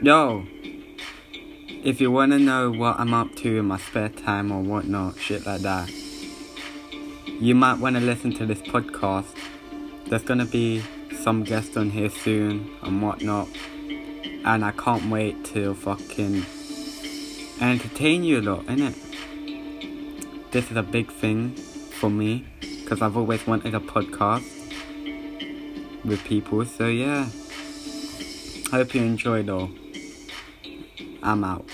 Yo, if you wanna know what I'm up to in my spare time or whatnot, shit like that, you might wanna listen to this podcast. There's gonna be some guests on here soon and whatnot, and I can't wait to fucking entertain you a lot, innit? This is a big thing for me because I've always wanted a podcast with people, so yeah. Hope you enjoy though. I'm out.